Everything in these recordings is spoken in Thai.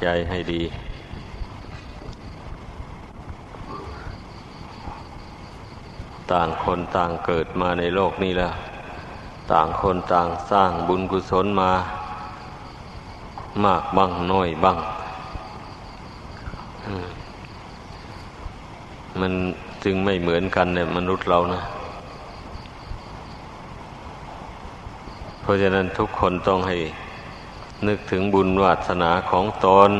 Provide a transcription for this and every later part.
ใจให้ดี ต่างคนต่างเกิดมาในโลกนี้แล้วต่างคนต่างสร้างบุญกุศลมา มากบ้างน้อยบ้าง มันจึงไม่เหมือนกันเนี่ยมนุษย์เรานะ เพราะฉะนั้นทุกคนต้องให้ นึกถึงบุญวาสนาของตน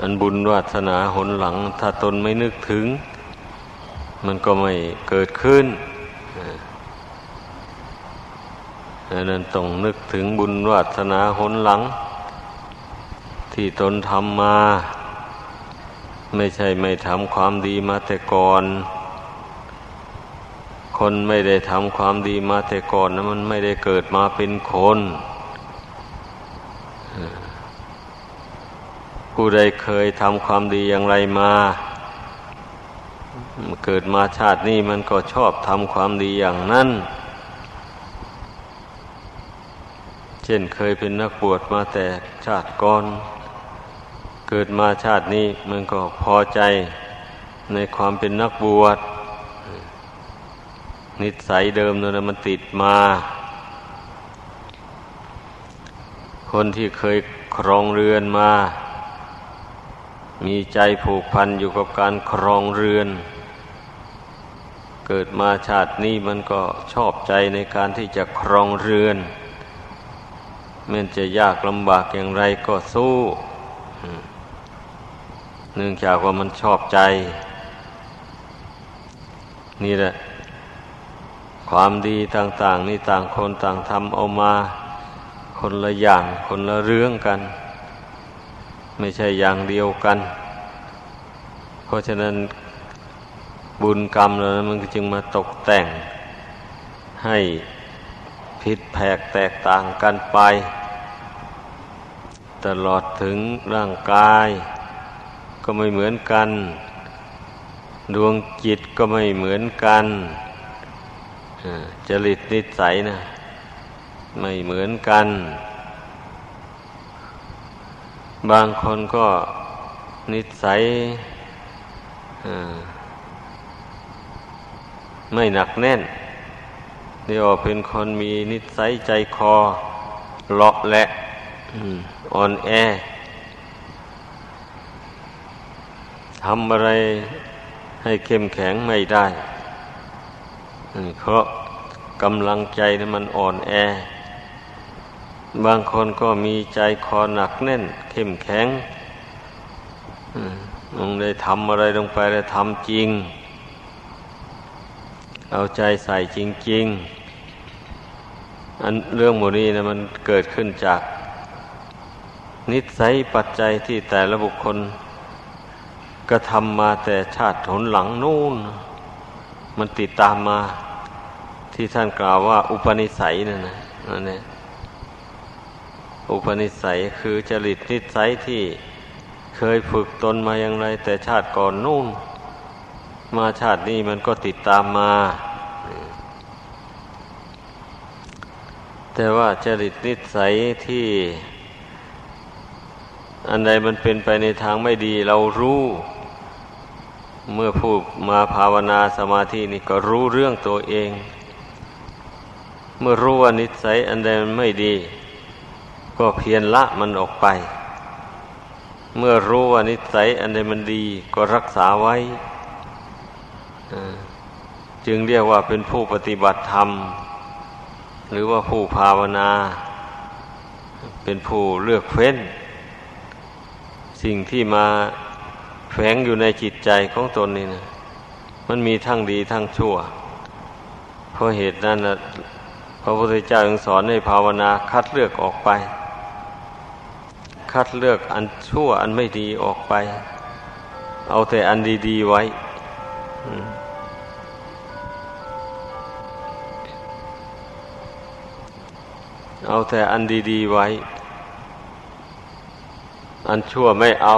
อันบุญวาสนาหนหลัง ถ้าตนไม่นึกถึง มันก็ไม่เกิดขึ้นดังนั้นต้องนึกถึงบุญวาสนาหนหลัง ที่ตนทำมา ไม่ใช่ไม่ทำความดีมาแต่ก่อน คนไม่ได้ทำความดีมาแต่ก่อนนะมันไม่ได้เกิดมาเป็นคนผู้ใดเคยทำความดีอย่างไรมา เกิดมาชาตินี้มันก็ชอบทำความดีอย่างนั้น เช่นเคยเป็นนักบวชมาแต่ชาติก่อน เกิดมาชาตินี้มันก็พอใจในความเป็นนักบวช นิสัยเดิมนั่นมันติดมา คนที่เคยครองเรือนมา มีใจผูกพันอยู่กับการครองเรือน เกิดมาชาตินี้มันก็ชอบใจในการที่จะครองเรือนแม้จะยากลำบากอย่างไรก็สู้เนื่องจากว่ามันชอบใจ นี่แหละ ความดีต่าง ๆ นี่ต่างคนต่างทำเอามาคนละอย่างคนละเรื่องกัน ไม่ใช่อย่างเดียวกัน เพราะฉะนั้นบุญกรรมแล้วมันจึงมาตกแต่ง ให้ผิดแผกแตกต่างกันไป ตลอดถึงร่างกาย ก็ไม่เหมือนกัน ดวงจิตก็ไม่เหมือนกัน จริตนิสัยนะไม่เหมือนกัน บางคนก็นิสัยไม่หนักแน่นเรียกว่าเป็นคนมีนิสัยใจคอเลาะและอ่อนแอทำอะไรให้เข้มแข็งไม่ได้ เพราะกำลังใจนมันอ่อนแอ บางคนก็มีใจคอหนักแน่น เข้มแข็งลงได้ทำอะไรลงไปแล้ทำจริง เอาใจใส่จริง ๆ อันเรื่องโมนี้นะมันเกิดขึ้นจาก นิสัยปัจจัยที่แต่ละบุคคลกระทำมาแต่ชาติหนหลังนู่น มันติดตามมาที่ท่านกล่าวว่า อุปนิสัยนั่นนะนั่นเองอุปนิสัยคือจริตนิสัยที่เคยฝึกตนมาอย่างไร แต่ชาติก่อนนู่น มาชาตินี้มันก็ติดตามมา แต่ว่าจริตนิสัยที่ อันใดมันเป็นไปในทางไม่ดีเรารู้ เมื่อผู้มาภาวนาสมาธินี่ก็รู้เรื่องตัวเอง เมื่อรู้ว่านิสัยอันใดมันไม่ดี ก็เพียรละมันออกไป เมื่อรู้ว่านิสัยอันใดมันดีก็รักษาไว้ จึงเรียกว่าเป็นผู้ปฏิบัติธรรม หรือว่าผู้ภาวนา เป็นผู้เลือกเฟ้น สิ่งที่มา แฝงอยู่ในจิตใจของตนนี่นะมันมีทั้งดีทั้งชั่ว เพราะเหตุนั้นนะพระพุทธเจ้าจึงสอนให้ภาวนาคัดเลือกออกไป คัดเลือกอันชั่วอันไม่ดีออกไป เอาแต่อันดีๆไว้ เอาแต่อันดีๆไว้ อันชั่วไม่เอา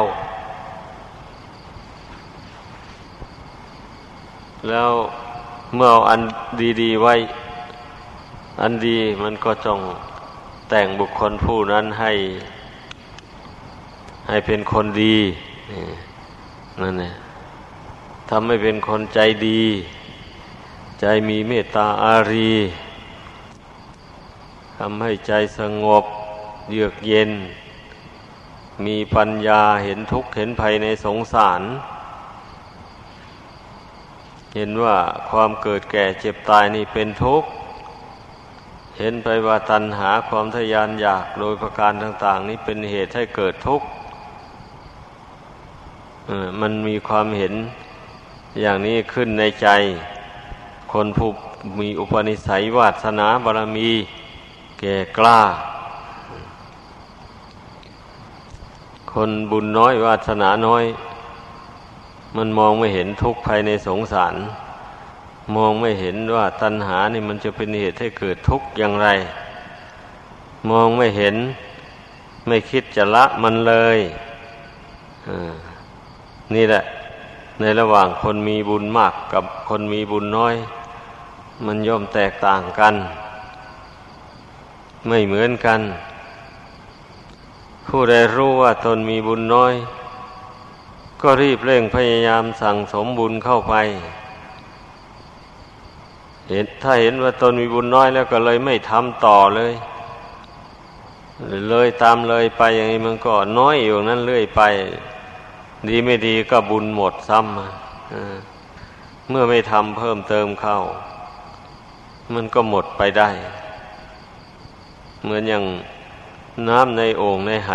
แล้วเมื่อเอาอันดีๆไว้ อันดีมันก็จงแตแต่งบุคคลผู้นั้นให้ ให้เป็นคนดีนั่นแหละทำให้เป็นคนใจดี ใจมีเมตตาอารีทำให้ใจสงบเยือกเย็น มีปัญญาเห็นทุกข์เห็นภัยในสงสาร เห็นว่าความเกิดแก่เจ็บตายนี่เป็นทุกข์ เห็นไปว่าตัณหาความทยานอยากโดยประการต่าง ๆ นี้เป็นเหตุให้เกิดทุกข์มันมีความเห็นอย่างนี้ขึ้นในใจ คนผู้มีอุปนิสัยวาสนาบารมี แก่กล้า คนบุญน้อยวาสนาน้อย มันมองไม่เห็นทุกข์ภายในสงสาร มองไม่เห็นว่าตัณหานี่มันจะเป็นเหตุให้เกิดทุกข์อย่างไร มองไม่เห็น ไม่คิดจะละมันเลยนี่แหละ ในระหว่างคนมีบุญมากกับคนมีบุญน้อย มันย่อมแตกต่างกัน ไม่เหมือนกัน ผู้ใดรู้ว่าตนมีบุญน้อย ก็รีบเร่งพยายามสั่งสมบุญเข้าไป เห็นถ้าเห็นว่าตนมีบุญน้อยแล้วก็เลยไม่ทำต่อเลย เลยตามเลยไปอย่างนี้มันก็น้อยอยู่นั้นเรื่อยไป ดีไม่ดีก็บุญหมดซ้ำเมื่อไม่ทำเพิ่มเติมเข้า มันก็หมดไปได้ เหมือนอย่างน้ำในโอ่งในไห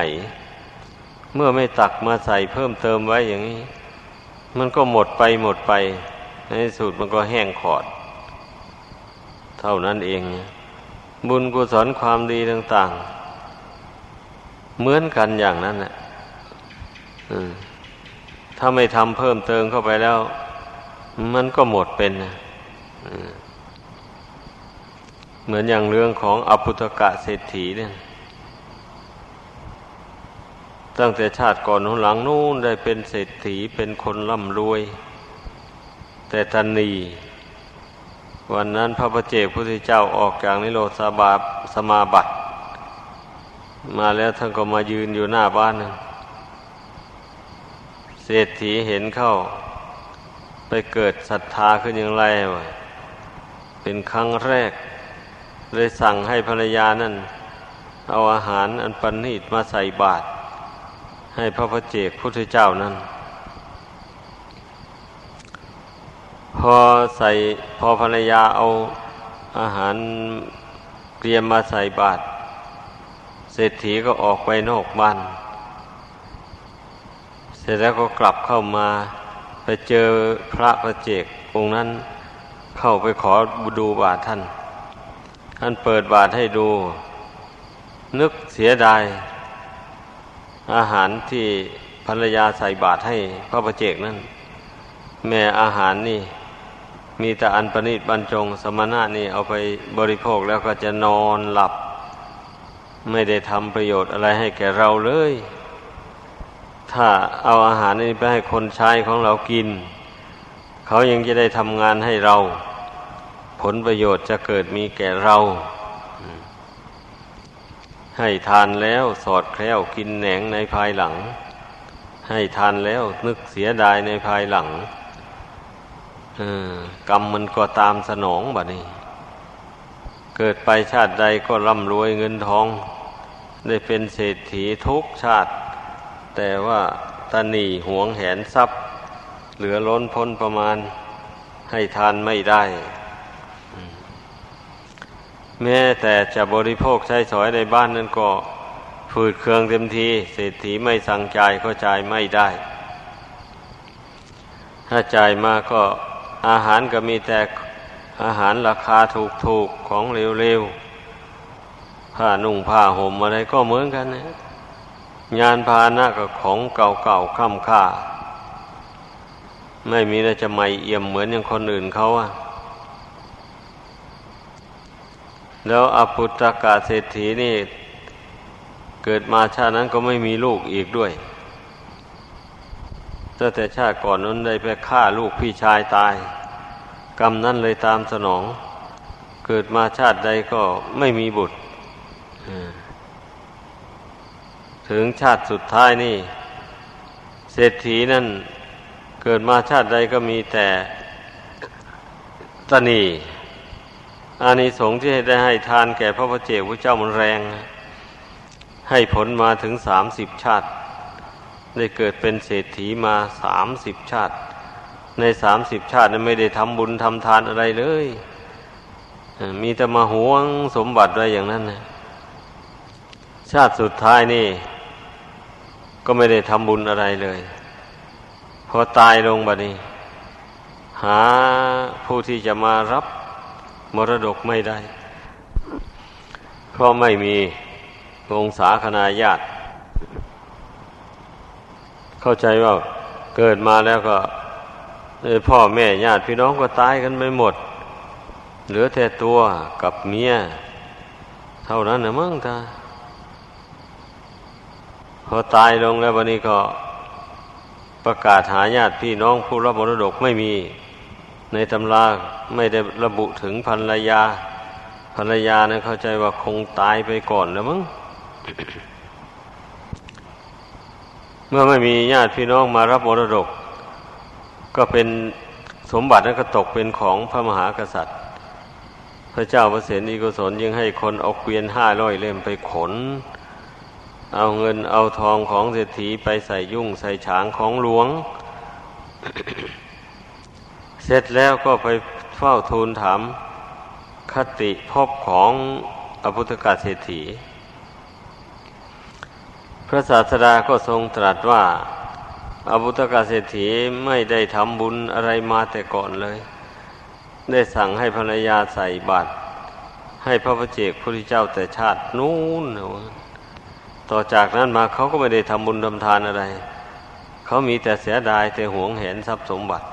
เมื่อไม่ตักมาใส่เพิ่มเติมไว้อย่างนี้ มันก็หมดไปหมดไป ในสุดมันก็แห้งขอด เท่านั้นเอง บุญกุศลความดีต่าง ๆ เหมือนกันอย่างนั้นแหละถ้าไม่ทำเพิ่มเติมเข้าไปแล้ว มันก็หมดเป็นเหมือนอย่างเรื่องของอภุตกะเศรษฐีเนี่ย ตั้งแต่ชาติก่อนหลังนู้นได้เป็นเศรษฐีเป็นคนร่ำรวย แต่ตันนีวันนั้นพระประเจกพุทธเจ้าออกจากนิโรธสาบาสมาบัติมาแล้วท่านก็มายืนอยู่หน้าบ้านนึงเศรษฐีเห็นเข้า ไปเกิดศรัทธาขึ้นอย่างไรวะเป็นครั้งแรก เลยสั่งให้ภรรยานั่น เอาอาหารอันปันนีตมาใส่บาตร ให้พระพเจกพุทธเจ้านั้น พอใส่พอภรรยาเอาอาหารเตรียมมาใส่บาตรเศรษฐีก็ออกไปนอกบ้านร็จแล้วก็กลับเข้ามาไปเจอพระประเจกองค์นั้นเข้าไปขอดูบาทท่าน ท่านเปิดบาทให้ดู นึกเสียดาย อาหารที่ภรรยาใส่บาทให้พระประเจกนั้นแม่อาหารนี่มีแต่อันประณีตบรรจงสมณะนี่เอาไปบริโภคแล้วก็จะนอนหลับ ไม่ได้ทำประโยชน์อะไรให้แก่เราเลย ถ้าเอาอาหารนี้ไปให้คนใช้ของเรากิน เขายังจะได้ทำงานให้เรา ผลประโยชน์จะเกิดมีแก่เรา ให้ทานแล้วสอดแคล้วกินแหนงในภายหลัง ให้ทานแล้วนึกเสียดายในภายหลังกรรมมันก็ตามสนองบะนี้ เกิดไปชาติใดก็ร่ำรวยเงินทอง ได้เป็นเศรษฐีทุกชาติ แต่ว่าตนีหวงแหนทรัพย์ เหลือล้นพ้นประมาณ ให้ทานไม่ได้ แม้แต่จะบริโภคใช้สอยในบ้านนั้นก็ฝืดเคืองเต็มที เศรษฐีไม่สั่งจ่ายก็จ่ายไม่ได้ ถ้าจ่ายมาก็อาหารก็มีแต่อาหารราคาถูกๆของเร็วๆผ้านุ่งผ้าห่มอะไรก็เหมือนกันนะยานพาหนะกับของเก่าๆค่ำค่า ไม่มีอะไรจะใหม่เอี่ยมเหมือนอย่างคนอื่นเขาอะ แล้วอภุตกาเศรษฐีนี่ เกิดมาชาตินั้นก็ไม่มีลูกอีกด้วยตั้งแต่ชาติก่อนนั้นได้ไปฆ่าลูกพี่ชายตาย กรรมนั้นเลยตามสนอง เกิดมาชาติใดก็ไม่มีบุตรถึงชาติสุดท้ายนี่ เศรษฐีนั่นเกิดมาชาติใดก็มีแต่ตนี อานิสงส์ที่ได้ให้ทานแก่พระพเจ้าพระเจ้ามันแรง ให้ผลมาถึงสามสิบชาติ ได้เกิดเป็นเศรษฐีมาสามสิบชาติ ในสามสิบชาตินั้นไม่ได้ทำบุญทำทานอะไรเลย มีแต่มาหวงสมบัติไว้อย่างนั้นนะชาติสุดท้ายนี่ ก็ไม่ได้ทำบุญอะไรเลยพอตายลงบัดนี้ หาผู้ที่จะมารับ มรดกไม่ได้ เพราะไม่มีวงศาคณาญาติ เข้าใจว่าเกิดมาแล้วก็พ่อแม่ญาติพี่น้องก็ตายกันไปหมด เหลือแต่ตัวกับเมีย เท่านั้นนะมั้งท่าพอตายลงแล้ววันนี้ก็ประกาศหาญาติพี่น้องผู้รับมรดกไม่มี ในตำราไม่ได้ระบุถึงภรรยาภรรยานะเข้าใจว่าคงตายไปก่อนแล้วมั้งเมื่อไม่มีญาติพี่น้องมารับมรดก ก็เป็นสมบัตินั้นก็ตกเป็นของพระมหากษัตริย์ พระเจ้าพระเสนีกุศลยังให้คนเอาเกวียนห้าร้อยเล่มไปขน เอาเงินเอาทองของเศรษฐีไปใส่ยุ่งใส่ฉางของหลวง สร็จแล้วก็ไปเฝ้าทูลถามคติพบของอภุธกาเศรษฐี พระศาสดาก็ทรงตรัสว่าอภุธกาเศรษฐีไม่ได้ทำบุญอะไรมาแต่ก่อนเลย ได้สั่งให้ภรรยาใส่บาตรให้พระพเจกพระเจ้าแต่ชาตินู้น ต่อจากนั้นมาเขาก็ไม่ได้ทำบุญทำทานอะไร เขามีแต่เสียดายแต่หวงเห็นทรัพย์สมบัติ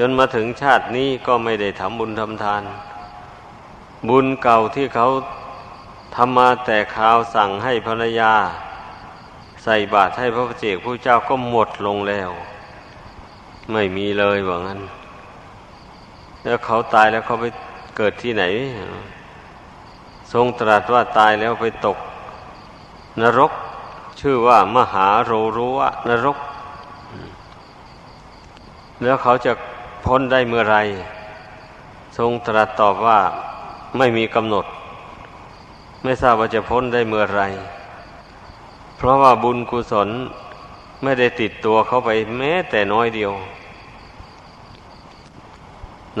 จนมาถึงชาตินี้ก็ไม่ได้ทำบุญทำทาน บุญเก่าที่เขาทำมาแต่ข่าวสั่งให้ภรรยา ใส่บาตรให้พระเจ้าผู้เจ้าก็หมดลงแล้ว ไม่มีเลยว่างั้น แล้วเขาตายแล้วเขาไปเกิดที่ไหน ทรงตรัสว่าตายแล้วไปตก นรกชื่อว่ามหาโรรุวะนรก แล้วเขาจะ พ้นได้เมื่อไร ทรงตรัสตอบว่าไม่มีกำหนด ไม่ทราบว่าจะพ้นได้เมื่อไร เพราะว่าบุญกุศลไม่ได้ติดตัวเขาไปแม้แต่น้อยเดียว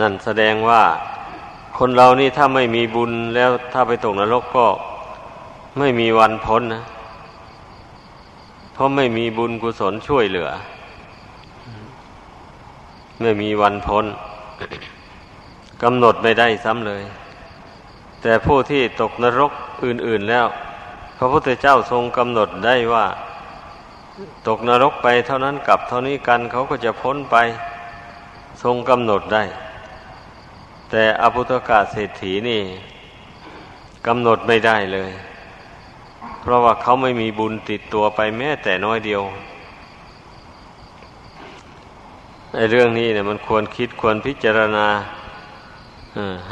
นั่นแสดงว่าคนเรานี่ถ้าไม่มีบุญแล้วถ้าไปตกนรกก็ไม่มีวันพ้นนะ เพราะไม่มีบุญกุศลช่วยเหลือ ไม่มีวันพ้นกำหนดไม่ได้ซ้ำเลย แต่ผู้ที่ตกนรกอื่น ๆแล้ว พระพุทธเจ้าทรงกำหนดได้ว่า ตกนรกไปเท่านั้นกับเท่านี้กันเขาก็จะพ้นไป ทรงกำหนดได้ แต่อภุตกาเศรษฐีนี่กำหนดไม่ได้เลย เพราะว่าเขาไม่มีบุญติดตัวไปแม้แต่น้อยเดียวไอ้ เรื่องนี้เนี่ยมันควรคิดควรพิจารณา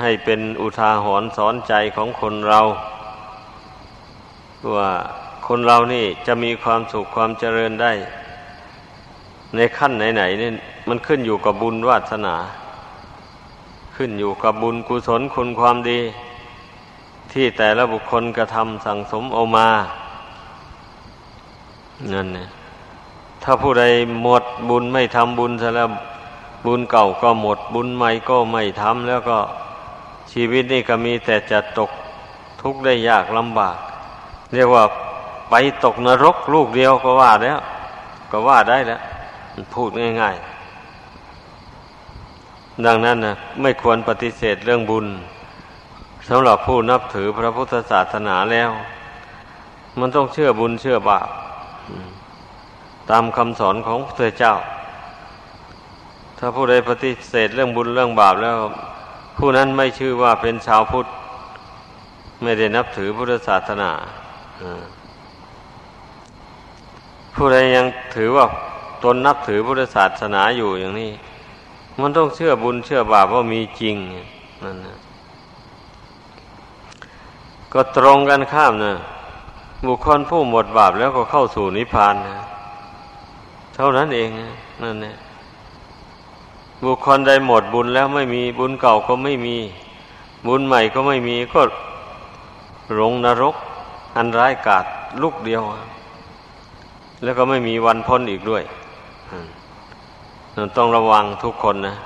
ให้เป็นอุทาหรณ์สอนใจของคนเราว่าคนเรานี่จะมีความสุขความเจริญได้ ในขั้นไหนๆนี่มันขึ้นอยู่กับบุญวาสนา ขึ้นอยู่กับบุญกุศลคุณความดี ที่แต่ละบุคคลกระทำสั่งสมเอามานั่นเนี่ย ถ้าผู้ใดหมดบุญไม่ทำบุญซะแล้วบุญเก่าก็หมดบุญใหม่ก็ไม่ทำแล้วก็ชีวิตนี่ก็มีแต่จะตกทุกข์ได้ยากลำบาก เรียกว่าไปตกนรกลูกเดียวก็ว่าแล้วก็ว่าได้แล้วพูดง่ายๆ ดังนั้นนะไม่ควรปฏิเสธเรื่องบุญสำหรับผู้นับถือพระพุทธศาสนาแล้ว มันต้องเชื่อบุญเชื่อบาป ตามคำสอนของพระเจ้า ถ้าผู้ใดปฏิเสธเรื่องบุญเรื่องบาปแล้ว ผู้นั้นไม่ชื่อว่าเป็นชาวพุทธ ไม่ได้นับถือพุทธศาสนาผู้ใดยังถือว่าตนนับถือพุทธศาสนาอยู่อย่างนี้ มันต้องเชื่อบุญเชื่อบาปว่ามีจริงนั่นนะก็ตรงกันข้ามนะบุคคลผู้หมดบาปแล้วก็เข้าสู่นิพพานนะ เท่านั้นเองนั่นเนี่ยบุคคลใดหมดบุญแล้วไม่มีบุญเก่าก็ไม่มี บุญใหม่ก็ไม่มีก็ลงนรก อันร้ายกาจลูกเดียว แล้วก็ไม่มีวันพ้นอีกด้วยต้องระวังทุกคนนะ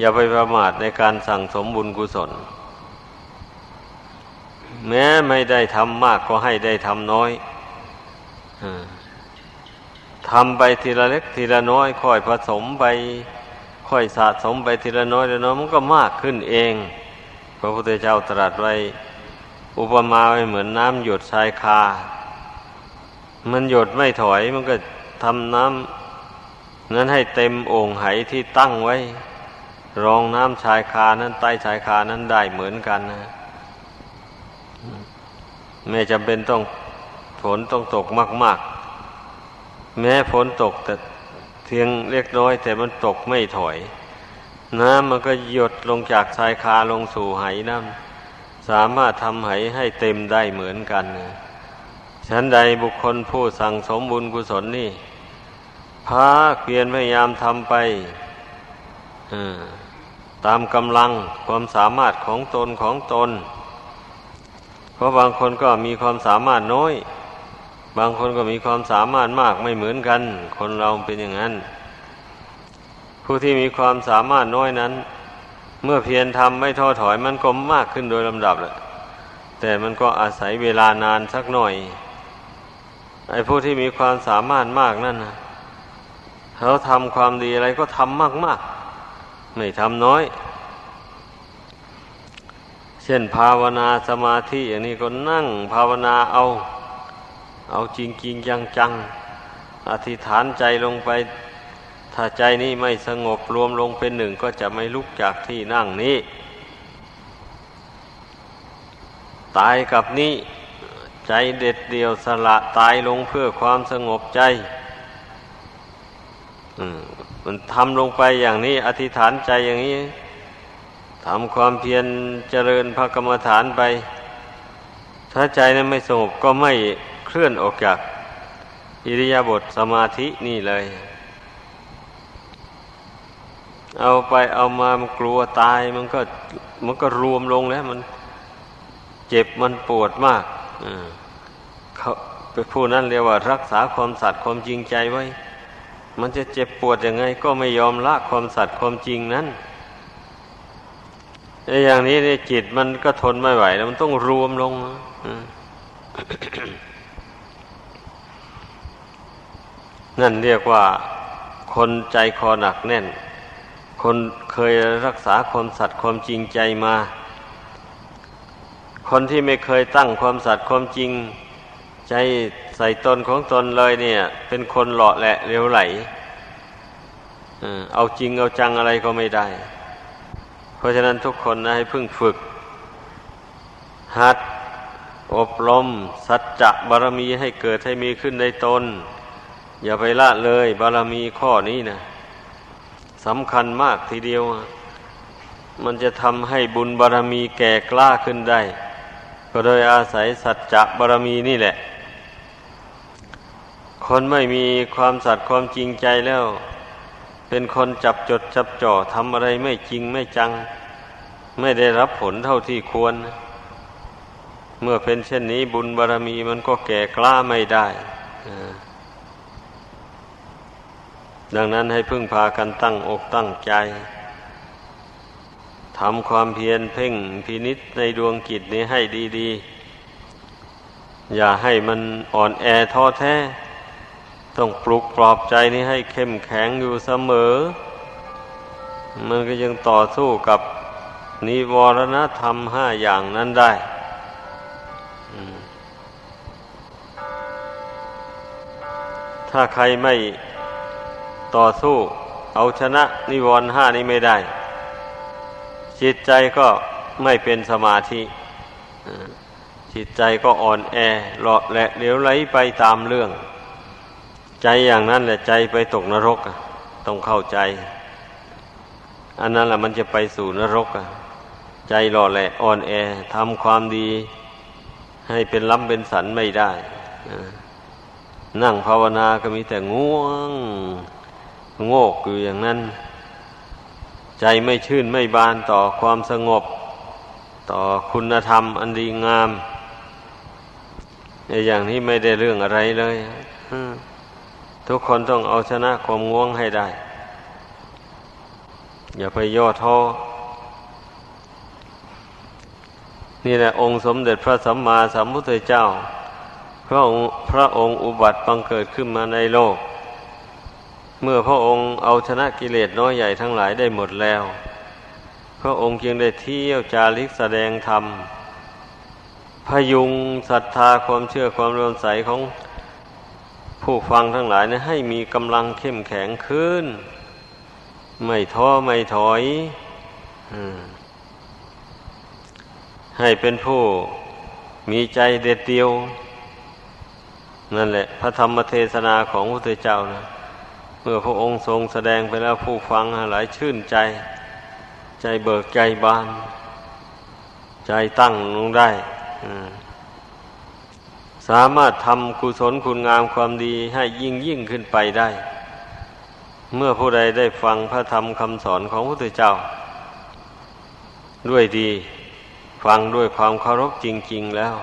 อย่าไปประมาทในการสั่งสมบุญกุศล แม้ไม่ได้ทำมากก็ให้ได้ทำน้อย ทำไปทีละเล็กทีละน้อย ค่อยผสมไป ค่อยสะสมไปทีละน้อยทีละน้อยมันก็มากขึ้นเอง พระพุทธเจ้าตรัสไว้ อุปมาไว้เหมือนน้ำหยดชายคา มันหยดไม่ถอยมันก็ทำน้ำนั้นให้เต็มโอ่งไหที่ตั้งไว้ รองน้ำชายคานั้นใต้ชายคานั้นได้เหมือนกันนะไม่จำเป็นต้องฝนต้องตกมาก ๆ แม้ฝนตกแต่เพียงเล็กน้อย แต่มันตกไม่ถอย น้ำมันก็หยดลงจากชายคาลงสู่ไหน้ำสามารถทำไหให้เต็มได้เหมือนกันฉันใดบุคคลผู้สั่งสมบุญกุศลนี่พาเพียรพยายามทำไปตามกำลังความสามารถของตนของตน เพราะบางคนก็มีความสามารถน้อย บางคนก็มีความสามารถมากไม่เหมือนกัน คนเราเป็นอย่างนั้น ผู้ที่มีความสามารถน้อยนั้น เมื่อเพียรทำไม่ท้อถอยมันก็มากขึ้นโดยลำดับแหละแต่มันก็อาศัยเวลานานสักหน่อย ไอ้ผู้ที่มีความสามารถมากนั่นนะเขาทำความดีอะไรก็ทำมากมากไม่ทำน้อย เช่นภาวนาสมาธิอย่างนี้ก็นั่งภาวนาเอา เอาจริงจริงจังจังอธิษฐานใจลงไป ถ้าใจนี้ไม่สงบรวมลงเป็นหนึ่งก็จะไม่ลุกจากที่นั่งนี้ ตายกับนี้ใจเด็ดเดียวสละตายลงเพื่อความสงบใจมันทำลงไปอย่างนี้ อธิษฐานใจอย่างนี้ทำความเพียรเจริญพระกรรมฐานไป ถ้าใจนั้นไม่สงบก็ไม่ ลื่อนออกจากอิริยาบถสมาธินี่เลย เอาไปเอามามันกลัวตายมันก็มันก็รวมลงแล้ว มันเจ็บมันปวดมากเขาไปพูดนั่นเรียกว่า รักษาความสัตย์ความจริงใจไว้ มันจะเจ็บปวดยังไง ก็ไม่ยอมละความสัตย์ความจริงนั้นไอ้อย่างนี้เนี่ยจิตมันก็ทนไม่ไหว แล้วมันต้องรวมลง นั่นเรียกว่าคนใจคอหนักแน่น คนเคยรักษาความสัตย์ความจริงใจมา คนที่ไม่เคยตั้งความสัตย์ความจริง ใจใส่ตนของตนเลยเนี่ย เป็นคนหล่อแหละเร็วไหลเอาจริงเอาจังอะไรก็ไม่ได้ เพราะฉะนั้นทุกคนนะให้พึ่งฝึก หัดอบรม สัจจะบารมีให้เกิดให้มีขึ้นในตน อย่าไปละเลยบารมีข้อนี้นะสำคัญมากทีเดียว มันจะทำให้บุญบารมีแก่กล้าขึ้นได้ ก็โดยอาศัยสัจจะบารมีนี่แหละ คนไม่มีความสัตย์ความจริงใจแล้ว เป็นคนจับจดจับจ่อทำอะไรไม่จริงไม่จัง ไม่ได้รับผลเท่าที่ควร เมื่อเป็นเช่นนี้บุญบารมีมันก็แก่กล้าไม่ได้ ดังนั้นให้พึ่งพากันตั้งอกตั้งใจทำความเพียรเพ่งพินิษในดวงกิจนี้ให้ดีๆ อย่าให้มันอ่อนแอท้อแท้ ต้องปลุกปลอบใจนี้ให้เข้มแข็งอยู่เสมอ มันก็ยังต่อสู้กับนิวรณธรรมห้าอย่างนั้นได้ถ้าใครไม่ ต่อสู้ เอาชนะนิวรณ์ห้านี้ไม่ได้ จิตใจก็ไม่เป็นสมาธิจิตใจก็อ่อนแอเลาะและเลี้ยวไหลไปตามเรื่อง ใจอย่างนั้นแหละใจไปตกนรกต้องเข้าใจ อันนั้นแหละมันจะไปสู่นรกใจหล่อแหละอ่อนแอทำความดี ให้เป็นล้ำเป็นสันไม่ได้นั่งภาวนาก็มีแต่ง่วง โงกอยู่อย่างนั้น ใจไม่ชื่นไม่บานต่อความสงบ ต่อคุณธรรมอันดีงามอย่างนี้ไม่ได้เรื่องอะไรเลยทุกคนต้องเอาชนะความง่วงให้ได้ อย่าไปย่อท้อนี่แหละองค์สมเด็จพระสัมมาสัมพุทธเจ้าพระองค์พระองค์อุบัติบังเกิดขึ้นมาในโลก เมื่อพระองค์เอาชนะกิเลสน้อยใหญ่ทั้งหลายได้หมดแล้ว พระองค์จึงได้เที่ยวจาริกแสดงธรรม พยุงศรัทธาความเชื่อความรวมใสของผู้ฟังทั้งหลายนะให้มีกำลังเข้มแข็งขึ้น ไม่ท้อไม่ถอยอให้เป็นผู้มีใจเด็ดเดียว นั่นแหละ พระธรรมเทศนาของพระพุทธเจ้านะ เมื่อพระองค์ทรงแสดงไปแล้วผู้ฟังหลายชื่นใจ ใจเบิกใจบาน ใจตั้งลงได้สามารถทำกุศลคุณงามความดีให้ยิ่งยิ่งขึ้นไปได้ เมื่อผู้ใดได้ฟังพระธรรมคำสอนของพระพุทธเจ้า ด้วยดี ฟังด้วยความเคารพจริง ๆแล้ว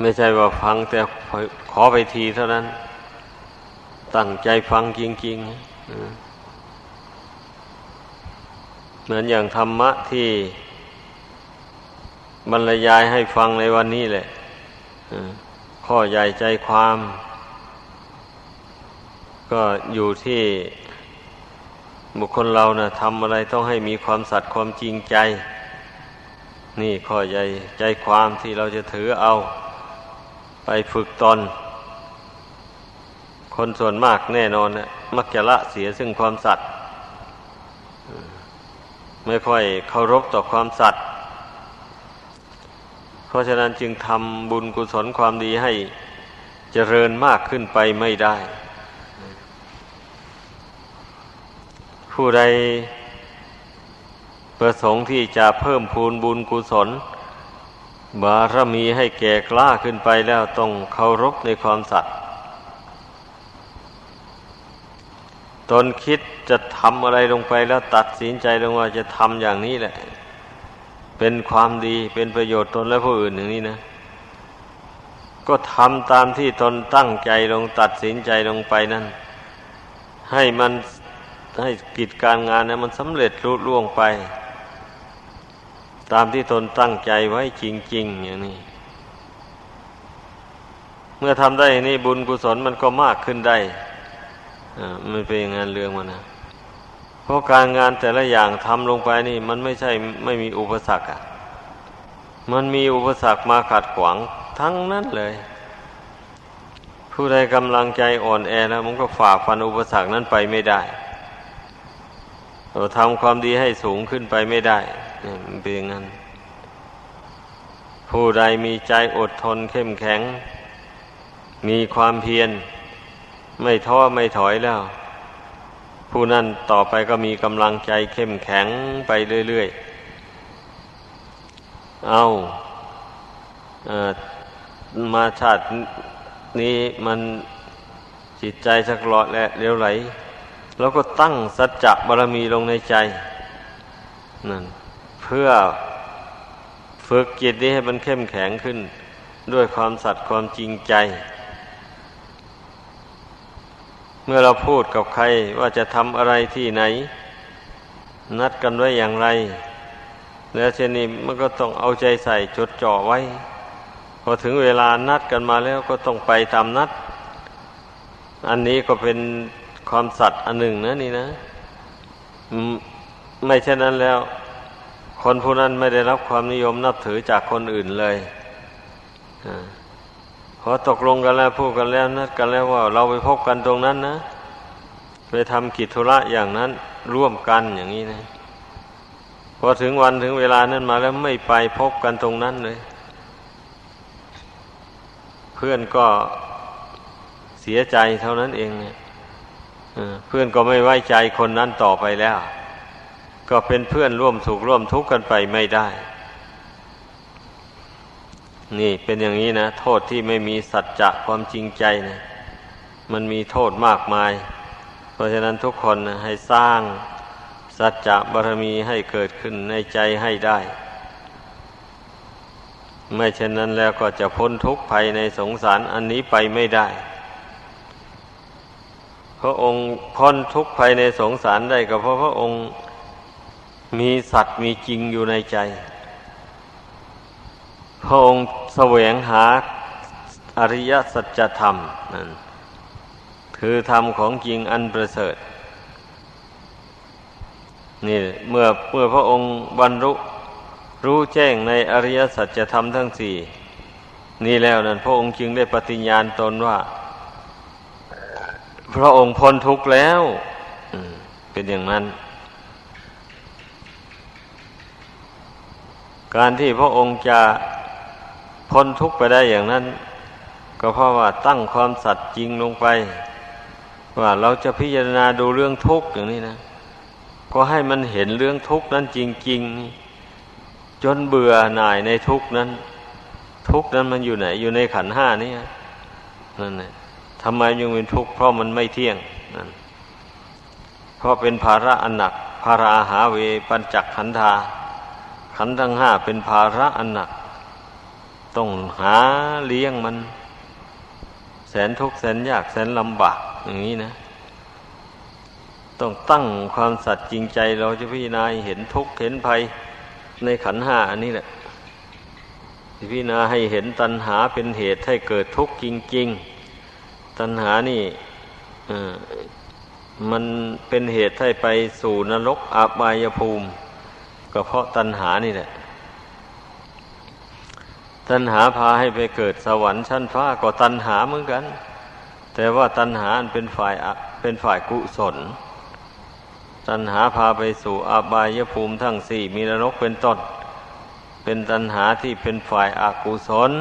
ไม่ใช่ว่าฟังแต่ อไปทีเท่านั้น ตั้งใจฟังจริงๆ เหมือนอย่างธรรมะที่บรรยายให้ฟังในวันนี้แหละข้อใหญ่ใจความ ก็อยู่ที่บุคคลเรานะ่ะทำอะไรต้องให้มีความสัตย์ความจริงใจ นี่ข้อใหญ่ใจความที่เราจะถือเอา ไปฝึกตน คนส่วนมากแน่นอนนะมักจะละเสียซึ่งความสัตย์ไม่ค่อยเคารพต่อความสัตย์เพราะฉะนั้นจึงทำบุญกุศลความดีให้เจริญมากขึ้นไปไม่ได้ ผู้ใดประสงค์ที่จะเพิ่มพูนบุญกุศล บารมีให้แก่กล้าขึ้นไปแล้วต้องเคารพในความสัตย์ ตนคิดจะทำอะไรลงไปแล้วตัดสินใจลงว่าจะทำอย่างนี้แหละ เป็นความดีเป็นประโยชน์ตนและผู้อื่นอย่างนี้นะ ก็ทำตามที่ตนตั้งใจลงตัดสินใจลงไปนั่น ให้มันให้กิจการงานนะมันสำเร็จรุล่วงไป ตามที่ตนตั้งใจไว้จริง ๆ อย่างนี้ เมื่อทำได้นี่บุญกุศลมันก็มากขึ้นได้ มันเป็นงานเรื่องมันนะเพราะการงานแต่ละอย่างทำลงไปนี่ มันไม่ใช่ไม่มีอุปสรรคอะ มันมีอุปสรรคมาขัดขวางทั้งนั้นเลย ผู้ใดกำลังใจอ่อนแอแล้วมันก็ฝ่าฟันอุปสรรคนั้นไปไม่ได้เราทำความดีให้สูงขึ้นไปไม่ได้มันเป็นอย่างนั้น ผู้ใดมีใจอดทนเข้มแข็ง มีความเพียร ไม่ท้อไม่ถอยแล้ว ผู้นั้นต่อไปก็มีกำลังใจเข้มแข็งไปเรื่อยๆ เอาอามาชาตินี้มันจิตใจสักหลอดและเลี้ยวไหล แล้วก็ตั้งสัจจะบารมีลงในใจนั่นเพื่อฝึกจิตนี้ให้มันเข้มแข็งขึ้น ด้วยความสัตย์ความจริงใจ มื่อเราพูดกับใครว่าจะทำอะไรที่ไหน นัดกันไว้อย่างไร แล้วเช่นนี้มันก็ต้องเอาใจใส่จดจ่อไว้ พอถึงเวลานัดกันมาแล้วก็ต้องไปตามนัด อันนี้ก็เป็นความสัตย์อันหนึ่งนะนี่นะ ไม่เช่นนั้นแล้ว คนผู้นั้นไม่ได้รับความนิยมนับถือจากคนอื่นเลย พอตกลงกันแล้วพูดกันแล้วนัดกันแล้วว่า เราไปพบกันตรงนั้นนะ ไปทำกิจธุระอย่างนั้นร่วมกันอย่างนี้นะพอถึงวันถึงเวลานั้นมาแล้วไม่ไปพบกันตรงนั้นเลย เพื่อนก็เสียใจเท่านั้นเองเนี่ยเพื่อนก็ไม่ไว้ใจคนนั้นต่อไปแล้ว ก็เป็นเพื่อนร่วมสุขร่วมทุกข์กันไปไม่ได้ นี่เป็นอย่างนี้นะ โทษที่ไม่มีสัจจะความจริงใจนะมันมีโทษมากมาย เพราะฉะนั้นทุกคนนะให้สร้างสัจจะบารมีให้เกิดขึ้นในใจให้ได้ ไม่เช่นนั้นแล้วก็จะพ้นทุกข์ภัยในสงสารอันนี้ไปไม่ได้พระองค์พ้นทุกข์ภัยในสงสารได้ก็เพราะพระองค์มีสัตว์มีจริงอยู่ในใจ พระองค์แสวงหาอริยสัจธรรมนั่นคือธรรมของจริงอันประเสริฐ นี่เมื่อเมื่อพระองค์บรรลุรู้แจ้งในอริยสัจธรรมทั้งสี่นี่แล้วนั้นพระองค์จึงได้ปฏิญญาณตนว่า พระองค์พ้นทุกข์แล้วเป็นอย่างนั้น การที่พระองค์จะ พ้นทุกข์ไปได้อย่างนั้น ก็เพราะว่าตั้งความสัตย์จริงลงไป ว่าเราจะพิจารณาดูเรื่องทุกข์อย่างนี้นะ ก็ให้มันเห็นเรื่องทุกข์นั้นจริง ๆ จนเบื่อหน่ายในทุกข์นั้น ทุกข์นั้นมันอยู่ไหน อยู่ในขันห้านี่นั่นแหละทำไมยังเป็นทุกข์เพราะมันไม่เที่ยงนั่นเพราะเป็นภาระอันหนักภาราหาเวปัญจักขันธาขันทั้งห้าเป็นภาระอันหนัก ต้องหาเลี้ยงมัน แสนทุกข์แสนยากแสนลำบากอย่างนี้นะ ต้องตั้งความสัตย์จริงใจเราจะพิจารณาเห็นทุกข์เห็นภัยในขันห้าอันนี้แหละพิจารณาให้เห็นตัณหาเป็นเหตุให้เกิดทุกข์จริง ๆ ตัณหานี่มันเป็นเหตุให้ไปสู่นรกอาบายภูมิ ก็เพราะตัณหานี่แหละ ตัณหาพาให้ไปเกิดสวรรค์ชั้นฟ้าก็ตัณหาเหมือนกัน แต่ว่าตัณหาเป็นฝ่ายเป็นฝ่ายกุศล ตัณหาพาไปสู่อาบายภูมิทั้งสี่มีนรกเป็นต้น เป็นตัณหาที่เป็นฝ่ายอากุศล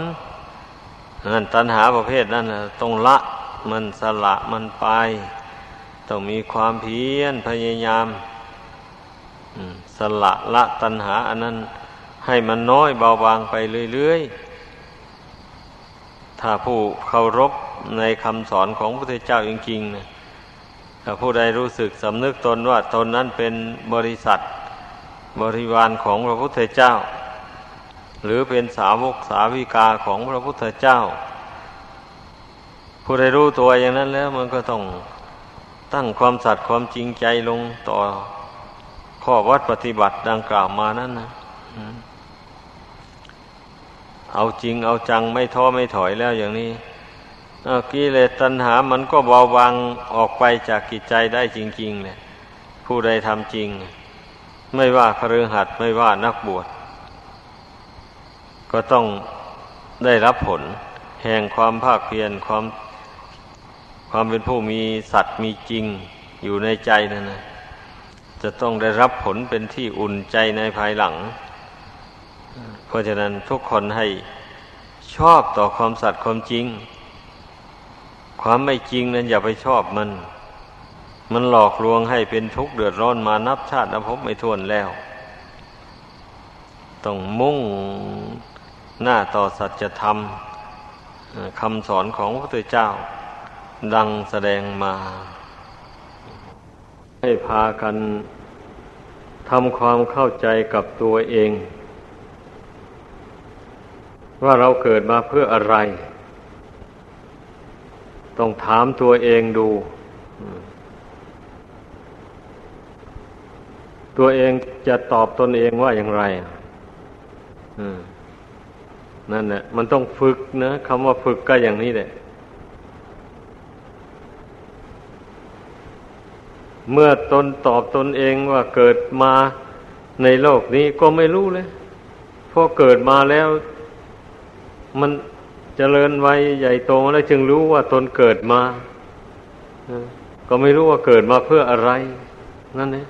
นั่นตัณหาประเภทนั้นต้องละมันสละมันไป ต้องมีความเพียรพยายามสละละตัณหาอันนั้น ให้มันน้อยเบาบางไปเรื่อยๆ ถ้าผู้เคารพในคำสอนของพระพุทธเจ้าจริงๆนะถ้าผู้ใดรู้สึกสำนึกตนว่าตนนั้นเป็นบริษัทบริวารของพระพุทธเจ้า หรือเป็นสาวกสาวิกาของพระพุทธเจ้า ผู้ใดรู้ตัวอย่างนั้นแล้วมันก็ต้องตั้งความสัตย์ความจริงใจลงต่อข้อวัดปฏิบัติดังกล่าวมานั้นนะ เอาจริงเอาจังไม่ท้อไม่ถอยแล้วอย่างนี้กิเลสตัณหามันก็เบาบางออกไปจากกิจใจได้จริงๆเลยผู้ใดทำจริง ไม่ว่าครือหัดไม่ว่านักบวช ก็ต้องได้รับผล แห่งความภาคเพียรความความเป็นผู้มีสัตว์มีจริงอยู่ในใจนั่นนะจะต้องได้รับผลเป็นที่อุ่นใจในภายหลัง เพราะฉะนั้นทุกคนให้ชอบต่อความสัตย์ความจริง ความไม่จริงนั้นอย่าไปชอบมัน มันหลอกลวงให้เป็นทุกข์เดือดร้อนมานับชาตินับพบไม่ทวนแล้ว ต้องมุ่งหน้าต่อสัจธรรมคำสอนของพระพุทธเจ้า ดังแสดงมา ให้พากันทำความเข้าใจกับตัวเอง ว่าเราเกิดมาเพื่ออะไร ต้องถามตัวเองดู ตัวเองจะตอบตนเองว่าอย่างไรนั่นแหละมันต้องฝึกนะคำว่าฝึกก็อย่างนี้แหละ เมื่อตนตอบตนเองว่าเกิดมาในโลกนี้ก็ไม่รู้เลยพอเกิดมาแล้ว มันเจริญวัยใหญ่โตแล้วจึงรู้ว่าตนเกิดมา ก็ไม่รู้ว่าเกิดมาเพื่ออะไร นั่นเอง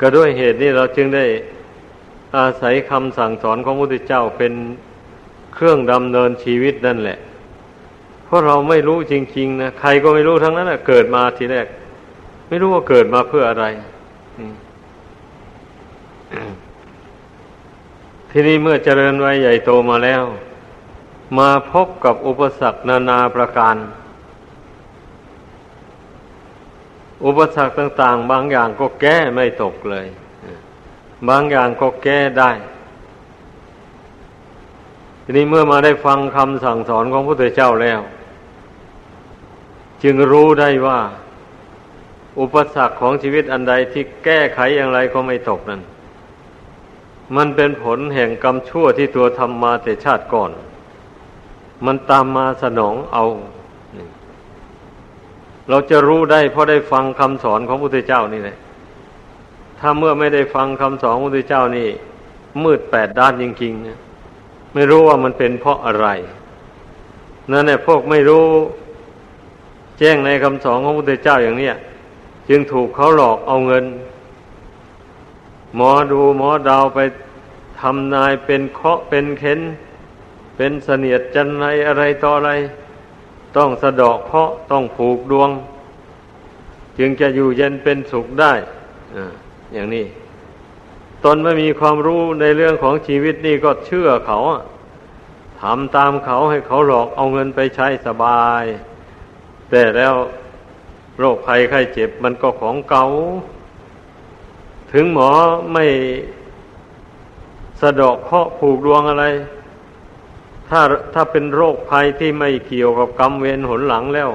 ก็ด้วยเหตุนี้เราจึงได้อาศัยคำสั่งสอนของพระพุทธเจ้าเป็นเครื่องดำเนินชีวิตนั่นแหละ เพราะเราไม่รู้จริง ๆ นะ ใครก็ไม่รู้ทั้งนั้นนะเกิดมาทีแรก ไม่รู้ว่าเกิดมาเพื่ออะไร ทีนี้เมื่อเจริญไวัยใหญ่โตมาแล้ว มาพบกับอุปสรรคนานาประการ อุปสรรคต่าง ๆ บางอย่างก็แก้ไม่ตกเลย บางอย่างก็แก้ได้ ทีนี้เมื่อมาได้ฟังคำสั่งสอนของพระพุทธเจ้าแล้ว จึงรู้ได้ว่า อุปสรรคของชีวิตอันใดที่แก้ไขอย่างไรก็ไม่ตกนั้น มันเป็นผลแห่งกรรมชั่วที่ตัวทำมาแต่ชาติก่อน มันตามมาสนองเอา เราจะรู้ได้เพราะได้ฟังคำสอนของพระพุทธเจ้านี่แหละถ้าเมื่อไม่ได้ฟังคำสอนของพระพุทธเจ้านี่ มืดแปดด้านจริงๆเนี่ยไม่รู้ว่ามันเป็นเพราะอะไรนั่นแหละพวกไม่รู้แจ้งในคำสอนของพระพุทธเจ้าอย่างเนี้ยจึงถูกเขาหลอกเอาเงิน หมอดูหมอดาวไปทำนายเป็นเคาะเป็นเข็น เป็นเสนียดจันไรอะไรต่ออะไร ต้องสะดอกเคาะต้องผูกดวง จึงจะอยู่เย็นเป็นสุขได้ออย่างนี้ ตนไม่มีความรู้ในเรื่องของชีวิตนี่ก็เชื่อเขาทำตามเขาให้เขาหลอกเอาเงินไปใช้สบาย แต่แล้วโรคภัยไข้เจ็บมันก็ของเก่า ถึงหมอไม่สะดอกเคาะผูกดวงอะไร ถ้าถ้าเป็นโรคภัยที่ไม่เกี่ยวกับกรรมเวรหนหลังแล้ว